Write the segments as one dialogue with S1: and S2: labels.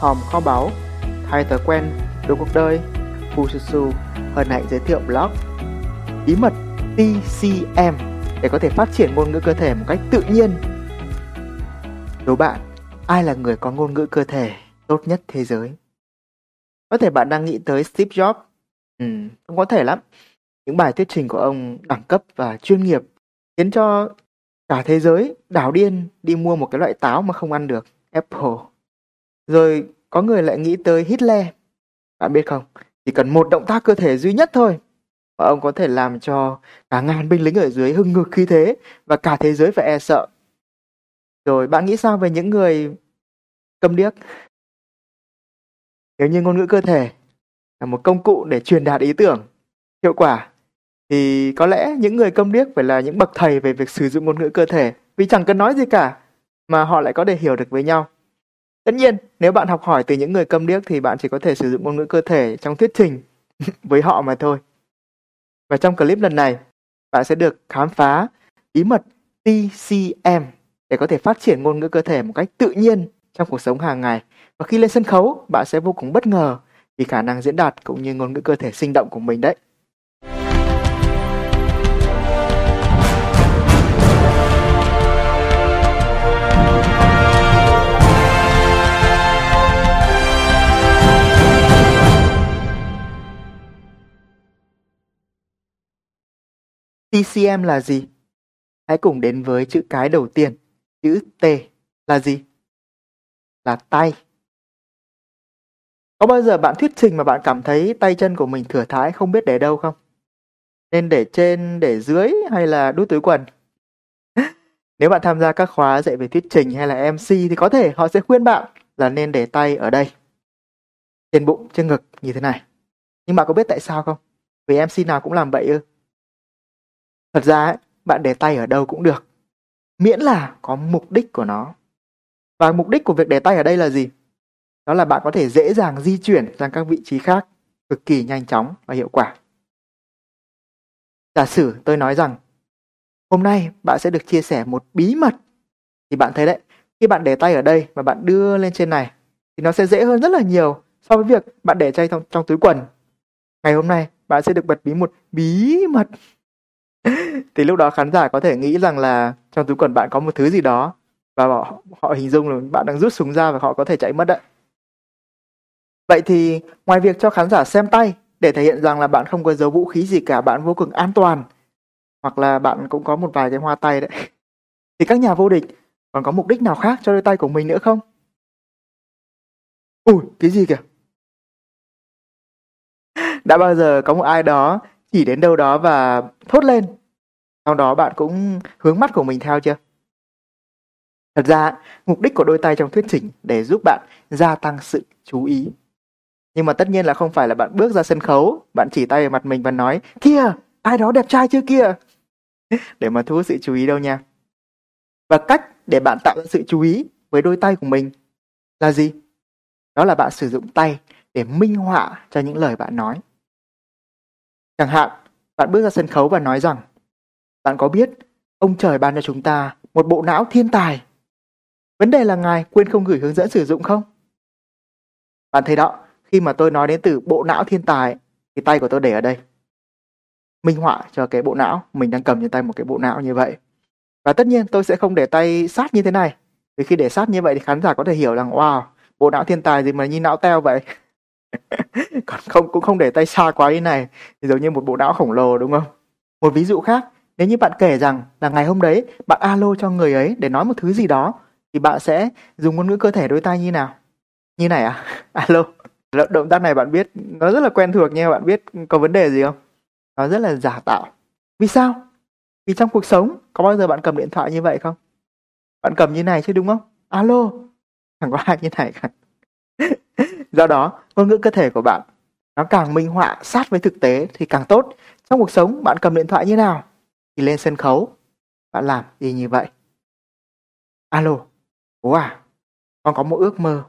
S1: hòm kho báu, thay thói quen, đổi cuộc đời, Fususu hân hạnh giới thiệu blog bí mật TCM để có thể phát triển ngôn ngữ cơ thể một cách tự nhiên. Đố bạn, ai là người có ngôn ngữ cơ thể tốt nhất thế giới? Có thể bạn đang nghĩ tới Steve Jobs. Ừ, không có thể lắm. Những bài thuyết trình của ông đẳng cấp và chuyên nghiệp khiến cho cả thế giới đảo điên đi mua một cái loại táo mà không ăn được, Apple. Rồi có người lại nghĩ tới Hitler. Bạn biết không, chỉ cần một động tác cơ thể duy nhất thôi mà ông có thể làm cho cả ngàn binh lính ở dưới hưng ngực khí thế và cả thế giới phải e sợ. Rồi bạn nghĩ sao về những người câm điếc? Nếu như ngôn ngữ cơ thể là một công cụ để truyền đạt ý tưởng hiệu quả thì có lẽ những người câm điếc phải là những bậc thầy về việc sử dụng ngôn ngữ cơ thể vì chẳng cần nói gì cả mà họ lại có thể hiểu được với nhau. Tất nhiên, nếu bạn học hỏi từ những người câm điếc thì bạn chỉ có thể sử dụng ngôn ngữ cơ thể trong thuyết trình với họ mà thôi. Và trong clip lần này, bạn sẽ được khám phá bí mật TCM để có thể phát triển ngôn ngữ cơ thể một cách tự nhiên trong cuộc sống hàng ngày. Và khi lên sân khấu, bạn sẽ vô cùng bất ngờ vì khả năng diễn đạt cũng như ngôn ngữ cơ thể sinh động của mình đấy. TCM là gì? Hãy cùng đến với chữ cái đầu tiên, chữ T là gì? Là tay. Có bao giờ bạn thuyết trình mà bạn cảm thấy tay chân của mình thừa thãi không biết để đâu không? Nên để trên, để dưới hay là đút túi quần? Nếu bạn tham gia các khóa dạy về thuyết trình hay là MC thì có thể họ sẽ khuyên bạn là nên để tay ở đây. Trên bụng, trên ngực như thế này. Nhưng bạn có biết tại sao không? Vì MC nào cũng làm vậy ư? Thật ra ấy, bạn để tay ở đâu cũng được. Miễn là có mục đích của nó. Và mục đích của việc để tay ở đây là gì? Đó là bạn có thể dễ dàng di chuyển sang các vị trí khác cực kỳ nhanh chóng và hiệu quả. Giả sử tôi nói rằng hôm nay bạn sẽ được chia sẻ một bí mật. Thì bạn thấy đấy, khi bạn để tay ở đây và bạn đưa lên trên này thì nó sẽ dễ hơn rất là nhiều so với việc bạn để tay trong, trong túi quần. Ngày hôm nay bạn sẽ được bật bí một bí mật thì lúc đó khán giả có thể nghĩ rằng là trong túi quần bạn có một thứ gì đó và họ, họ hình dung là bạn đang rút súng ra và họ có thể chạy mất đấy. Vậy thì ngoài việc cho khán giả xem tay để thể hiện rằng là bạn không có giấu vũ khí gì cả, bạn vô cùng an toàn hoặc là bạn cũng có một vài cái hoa tay đấy. Thì các nhà vô địch còn có mục đích nào khác cho đôi tay của mình nữa không? Ui, cái gì kìa? Đã bao giờ có một ai đó chỉ đến đâu đó và thốt lên. Sau đó bạn cũng hướng mắt của mình theo chưa? Thật ra, mục đích của đôi tay trong thuyết trình để giúp bạn gia tăng sự chú ý. Nhưng mà tất nhiên là không phải là bạn bước ra sân khấu, bạn chỉ tay vào mặt mình và nói Kia, ai đó đẹp trai chưa kia? để mà thu hút sự chú ý đâu nha. Và cách để bạn tạo ra sự chú ý với đôi tay của mình là gì? Đó là bạn sử dụng tay để minh họa cho những lời bạn nói. Chẳng hạn, bạn bước ra sân khấu và nói rằng Bạn có biết ông trời ban cho chúng ta một bộ não thiên tài. Vấn đề là ngài quên không gửi hướng dẫn sử dụng không? Bạn thấy đó, khi mà tôi nói đến từ bộ não thiên tài thì tay của tôi để ở đây. Minh họa cho cái bộ não, mình đang cầm trên tay một cái bộ não như vậy. Và tất nhiên tôi sẽ không để tay sát như thế này. Vì khi để sát như vậy thì khán giả có thể hiểu rằng wow, bộ não thiên tài gì mà như não teo vậy. còn không, cũng không để tay xa quá như này. Thì giống như một bộ não khổng lồ, đúng không? Một ví dụ khác, nếu như bạn kể rằng là ngày hôm đấy bạn alo cho người ấy để nói một thứ gì đó, thì bạn sẽ dùng ngôn ngữ cơ thể đôi tay như nào? Như này à? Alo. Động tác này bạn biết, nó rất là quen thuộc nha, bạn biết có vấn đề gì không? Nó rất là giả tạo. Vì sao? Vì trong cuộc sống, có bao giờ bạn cầm điện thoại như vậy không? Bạn cầm như này chứ, đúng không? Alo. Chẳng có ai như này cả. Do đó, ngôn ngữ cơ thể của bạn nó càng minh họa sát với thực tế thì càng tốt. Trong cuộc sống, bạn cầm điện thoại như nào? Thì lên sân khấu, bạn làm y như vậy. Alo, bố à, con có một ước mơ.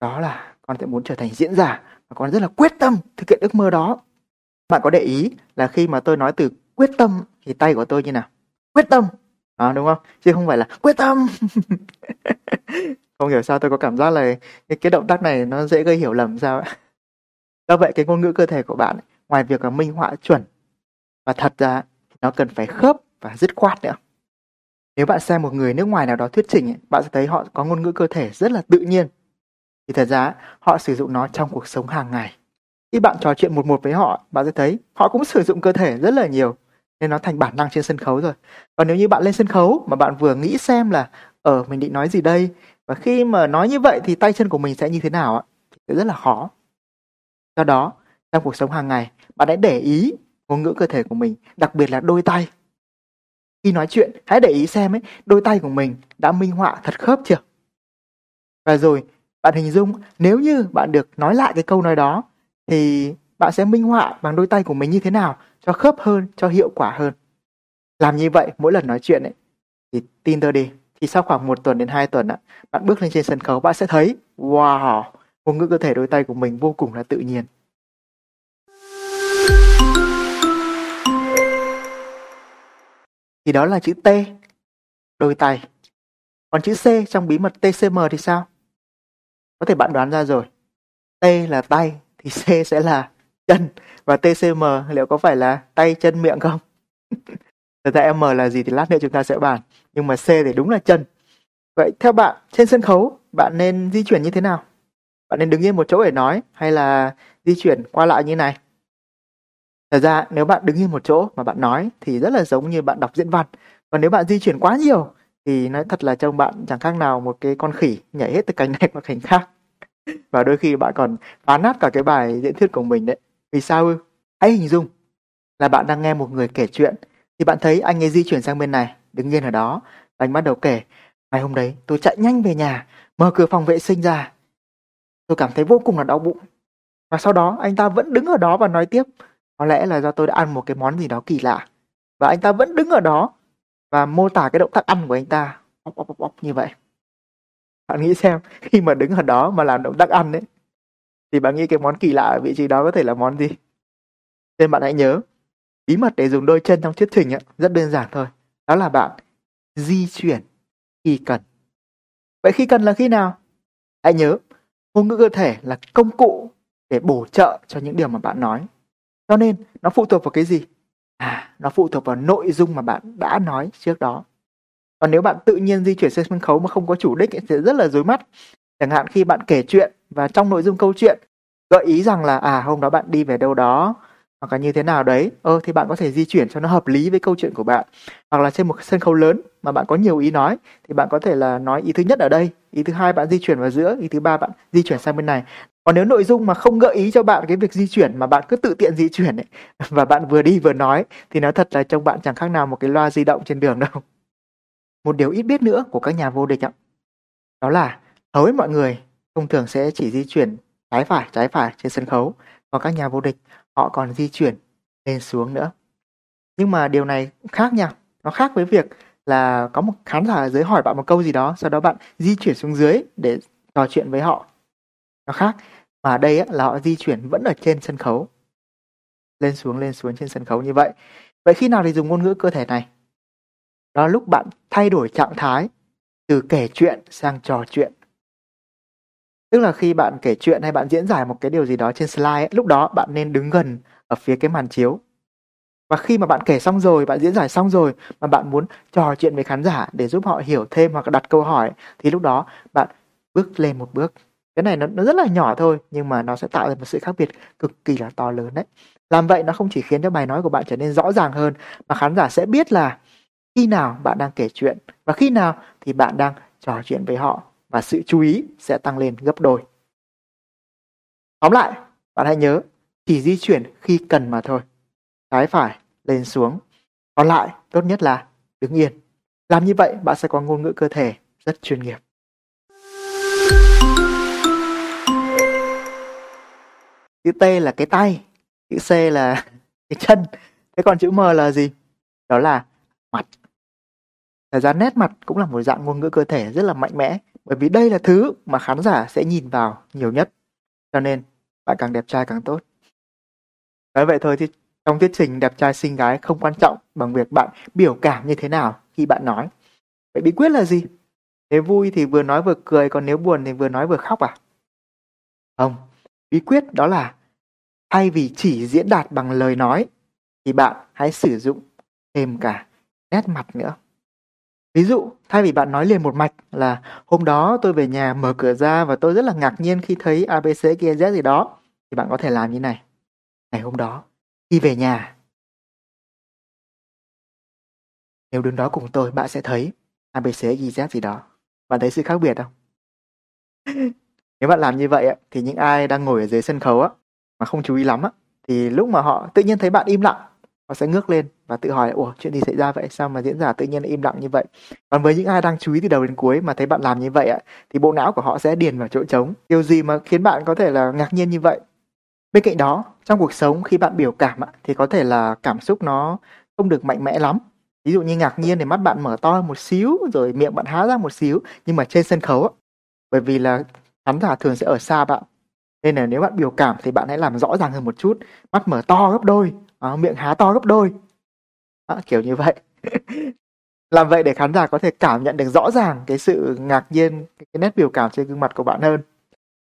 S1: Đó là con sẽ muốn trở thành diễn giả và con rất là quyết tâm thực hiện ước mơ đó. Bạn có để ý là khi mà tôi nói từ quyết tâm thì tay của tôi như nào? Quyết tâm. À, đúng không? Chứ không phải là quyết tâm. Không hiểu sao tôi có cảm giác là cái, cái động tác này nó dễ gây hiểu lầm sao ạ. Do vậy cái ngôn ngữ cơ thể của bạn ngoài việc là minh họa chuẩn và thật ra nó cần phải khớp và dứt khoát nữa. Nếu bạn xem một người nước ngoài nào đó thuyết trình, bạn sẽ thấy họ có ngôn ngữ cơ thể rất là tự nhiên. Thì thật ra họ sử dụng nó trong cuộc sống hàng ngày. Khi bạn trò chuyện một một với họ, bạn sẽ thấy họ cũng sử dụng cơ thể rất là nhiều. Nên nó thành bản năng trên sân khấu rồi. Còn nếu như bạn lên sân khấu mà bạn vừa nghĩ xem là ở mình định nói gì đây và khi mà nói như vậy thì tay chân của mình sẽ như thế nào ạ? Sẽ rất là khó. Do đó, trong cuộc sống hàng ngày, bạn hãy để ý ngôn ngữ cơ thể của mình, đặc biệt là đôi tay. Khi nói chuyện, hãy để ý xem ấy, đôi tay của mình đã minh họa thật khớp chưa? Và rồi, bạn hình dung nếu như bạn được nói lại cái câu nói đó thì bạn sẽ minh họa bằng đôi tay của mình như thế nào cho khớp hơn, cho hiệu quả hơn. Làm như vậy mỗi lần nói chuyện ấy thì tin tôi đi, thì sau khoảng một tuần đến hai tuần ạ, bạn bước lên trên sân khấu bạn sẽ thấy wow, ngôn ngữ cơ thể đôi tay của mình vô cùng là tự nhiên. Thì đó là chữ T, đôi tay. Còn chữ C trong bí mật TCM thì sao? Có thể bạn đoán ra rồi. T là tay thì C sẽ là chân và TCM liệu có phải là tay chân miệng không? Thật ra M là gì thì lát nữa chúng ta sẽ bàn. Nhưng mà C thì đúng là chân. Vậy theo bạn, trên sân khấu, bạn nên di chuyển như thế nào? Bạn nên đứng yên một chỗ để nói hay là di chuyển qua lại như này? Thật ra, nếu bạn đứng yên một chỗ mà bạn nói thì rất là giống như bạn đọc diễn văn. Còn nếu bạn di chuyển quá nhiều thì nói thật là trông bạn chẳng khác nào một cái con khỉ nhảy hết từ cành này qua cành khác. Và đôi khi bạn còn phá nát cả cái bài diễn thuyết của mình đấy. Vì sao ư? Hãy hình dung là bạn đang nghe một người kể chuyện thì bạn thấy anh ấy di chuyển sang bên này, đứng yên ở đó. Anh bắt đầu kể, ngày hôm đấy tôi chạy nhanh về nhà, mở cửa phòng vệ sinh ra. Tôi cảm thấy vô cùng là đau bụng. Và sau đó anh ta vẫn đứng ở đó và nói tiếp, có lẽ là do tôi đã ăn một cái món gì đó kỳ lạ. Và anh ta vẫn đứng ở đó và mô tả cái động tác ăn của anh ta. Bóc, bóc, bóc, bóc, như vậy. Bạn nghĩ xem, khi mà đứng ở đó mà làm động tác ăn ấy, thì bạn nghĩ cái món kỳ lạ ở vị trí đó có thể là món gì? Nên bạn hãy nhớ, bí mật để dùng đôi chân trong thuyết trình ấy, rất đơn giản thôi. Đó là bạn di chuyển khi cần. Vậy khi cần là khi nào? Hãy nhớ, ngôn ngữ cơ thể là công cụ để bổ trợ cho những điều mà bạn nói. Cho nên nó phụ thuộc vào cái gì? À, nó phụ thuộc vào nội dung mà bạn đã nói trước đó. Còn nếu bạn tự nhiên di chuyển trên sân khấu mà không có chủ đích thì sẽ rất là rối mắt. Chẳng hạn khi bạn kể chuyện và trong nội dung câu chuyện gợi ý rằng là à hôm đó bạn đi về đâu đó hoặc là như thế nào đấy, ơ thì bạn có thể di chuyển cho nó hợp lý với câu chuyện của bạn. Hoặc là trên một sân khấu lớn mà bạn có nhiều ý nói thì bạn có thể là nói ý thứ nhất ở đây, ý thứ hai bạn di chuyển vào giữa, ý thứ ba bạn di chuyển sang bên này còn nếu nội dung mà không gợi ý cho bạn cái việc di chuyển mà bạn cứ tự tiện di chuyển ấy, và bạn vừa đi vừa nói thì nói thật là trông bạn chẳng khác nào một cái loa di động trên đường đâu. Một điều ít biết nữa của các nhà vô địch ạ. Đó là hầu hết mọi người thông thường sẽ chỉ di chuyển trái phải trái phải trên sân khấu còn các nhà vô địch họ còn di chuyển lên xuống nữa. Nhưng mà điều này khác nha, nó khác với việc là có một khán giả ở dưới hỏi bạn một câu gì đó, sau đó bạn di chuyển xuống dưới để trò chuyện với họ. Nó khác. Mà ở đây là họ di chuyển vẫn ở trên sân khấu. Lên xuống lên xuống trên sân khấu như vậy. Vậy khi nào thì dùng ngôn ngữ cơ thể này? Đó lúc bạn thay đổi trạng thái từ kể chuyện sang trò chuyện tức là khi bạn kể chuyện hay bạn diễn giải một cái điều gì đó trên slide ấy, lúc đó bạn nên đứng gần ở phía cái màn chiếu. Và khi mà bạn kể xong rồi bạn diễn giải xong rồi mà bạn muốn trò chuyện với khán giả để giúp họ hiểu thêm hoặc đặt câu hỏi thì lúc đó bạn bước lên một bước. Cái này nó, nó rất là nhỏ thôi nhưng mà nó sẽ tạo ra một sự khác biệt cực kỳ là to lớn đấy. Làm vậy nó không chỉ khiến cho bài nói của bạn trở nên rõ ràng hơn mà khán giả sẽ biết là khi nào bạn đang kể chuyện và khi nào thì bạn đang trò chuyện với họ và sự chú ý sẽ tăng lên gấp đôi. Tóm lại, bạn hãy nhớ, chỉ di chuyển khi cần mà thôi. Trái phải lên xuống. Còn lại, tốt nhất là đứng yên. Làm như vậy, bạn sẽ có ngôn ngữ cơ thể rất chuyên nghiệp. Chữ T là cái tay, chữ C là cái chân. Thế còn chữ M là gì? Đó là mặt. Thật ra nét mặt cũng là một dạng ngôn ngữ cơ thể rất là mạnh mẽ bởi vì đây là thứ mà khán giả sẽ nhìn vào nhiều nhất. Cho nên bạn càng đẹp trai càng tốt. Nói vậy thôi thì trong thuyết trình đẹp trai xinh gái không quan trọng bằng việc bạn biểu cảm như thế nào khi bạn nói. Vậy bí quyết là gì? Nếu vui thì vừa nói vừa cười, còn nếu buồn thì vừa nói vừa khóc à? Không, bí quyết đó là thay vì chỉ diễn đạt bằng lời nói thì bạn hãy sử dụng thêm cả nét mặt nữa. Ví dụ, thay vì bạn nói liền một mạch là hôm đó tôi về nhà mở cửa ra và tôi rất là ngạc nhiên khi thấy ABC kia Z gì đó, thì bạn có thể làm như này. Ngày hôm đó, khi về nhà, nếu đứng đó cùng tôi, bạn sẽ thấy ABC ghi Z gì đó. Bạn thấy sự khác biệt không? Nếu bạn làm như vậy thì những ai đang ngồi ở dưới sân khấu á mà không chú ý lắm á thì lúc mà họ tự nhiên thấy bạn im lặng họ sẽ ngước lên và tự hỏi ủa chuyện gì xảy ra vậy? Sao mà diễn giả tự nhiên im lặng như vậy? Còn với những ai đang chú ý từ đầu đến cuối mà thấy bạn làm như vậy ạ thì bộ não của họ sẽ điền vào chỗ trống. Điều gì mà khiến bạn có thể là ngạc nhiên như vậy? Bên cạnh đó trong cuộc sống khi bạn biểu cảm ạ thì có thể là cảm xúc nó không được mạnh mẽ lắm. Ví dụ như ngạc nhiên thì mắt bạn mở to một xíu rồi miệng bạn há ra một xíu nhưng mà trên sân khấu bởi vì là khán giả thường sẽ ở xa bạn. Nên là nếu bạn biểu cảm thì bạn hãy làm rõ ràng hơn một chút. Mắt mở to gấp đôi à, miệng há to gấp đôi à, kiểu như vậy. Làm vậy để khán giả có thể cảm nhận được rõ ràng cái sự ngạc nhiên cái nét biểu cảm trên gương mặt của bạn hơn.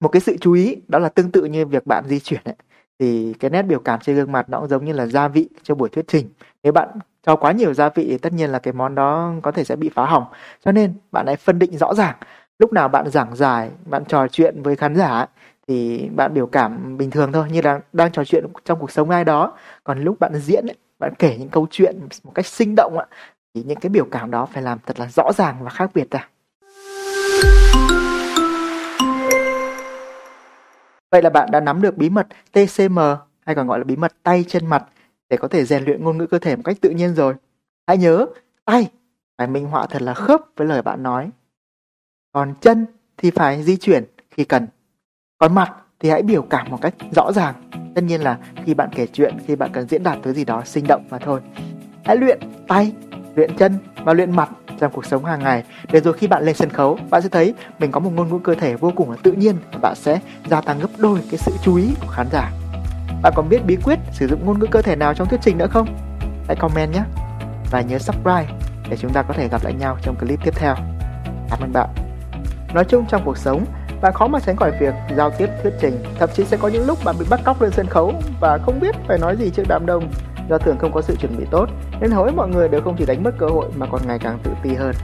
S1: Một cái sự chú ý đó là tương tự như việc bạn di chuyển ấy, thì cái nét biểu cảm trên gương mặt nó cũng giống như là gia vị cho buổi thuyết trình. Nếu bạn cho quá nhiều gia vị thì tất nhiên là cái món đó có thể sẽ bị phá hỏng. Cho nên bạn hãy phân định rõ ràng. Lúc nào bạn giảng giải bạn trò chuyện với khán giả thì bạn biểu cảm bình thường thôi như là đang trò chuyện trong cuộc sống ai đó. Còn lúc bạn diễn ấy, bạn kể những câu chuyện một cách sinh động ạ, thì những cái biểu cảm đó phải làm thật là rõ ràng và khác biệt ra vậy là bạn đã nắm được bí mật TCM hay còn gọi là bí mật tay chân mặt, để có thể rèn luyện ngôn ngữ cơ thể một cách tự nhiên rồi. Hãy nhớ, tay phải minh họa thật là khớp với lời bạn nói. Còn chân thì phải di chuyển khi cần. Còn mặt thì hãy biểu cảm một cách rõ ràng. Tất nhiên là khi bạn kể chuyện, khi bạn cần diễn đạt thứ gì đó, sinh động mà thôi. Hãy luyện tay, luyện chân và luyện mặt trong cuộc sống hàng ngày. Để rồi khi bạn lên sân khấu, bạn sẽ thấy mình có một ngôn ngữ cơ thể vô cùng là tự nhiên và bạn sẽ gia tăng gấp đôi cái sự chú ý của khán giả. Bạn còn biết bí quyết sử dụng ngôn ngữ cơ thể nào trong thuyết trình nữa không? Hãy comment nhé. Và nhớ subscribe để chúng ta có thể gặp lại nhau trong clip tiếp theo. Cảm ơn bạn. Nói chung trong cuộc sống bạn khó mà tránh khỏi việc giao tiếp thuyết trình. Thậm chí sẽ có những lúc bạn bị bắt cóc lên sân khấu và không biết phải nói gì trước đám đông. Do thường không có sự chuẩn bị tốt, nên hầu hết mọi người đều không chỉ đánh mất cơ hội mà còn ngày càng tự ti hơn.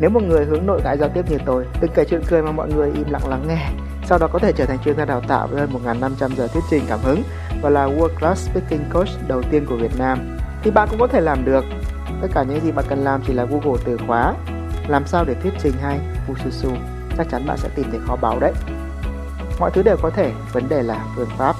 S1: Nếu một người hướng nội ngại giao tiếp như tôi đừng kể chuyện cười mà mọi người im lặng lắng nghe, sau đó có thể trở thành chuyên gia đào tạo với hơn 1.500 giờ thuyết trình cảm hứng và là World Class Speaking Coach đầu tiên của Việt Nam, thì bạn cũng có thể làm được. Tất cả những gì bạn cần làm chỉ là Google từ khóa. Làm sao để thuyết trình hay? Fususu chắc chắn bạn sẽ tìm thấy kho báu đấy. Mọi thứ đều có thể, vấn đề là phương pháp.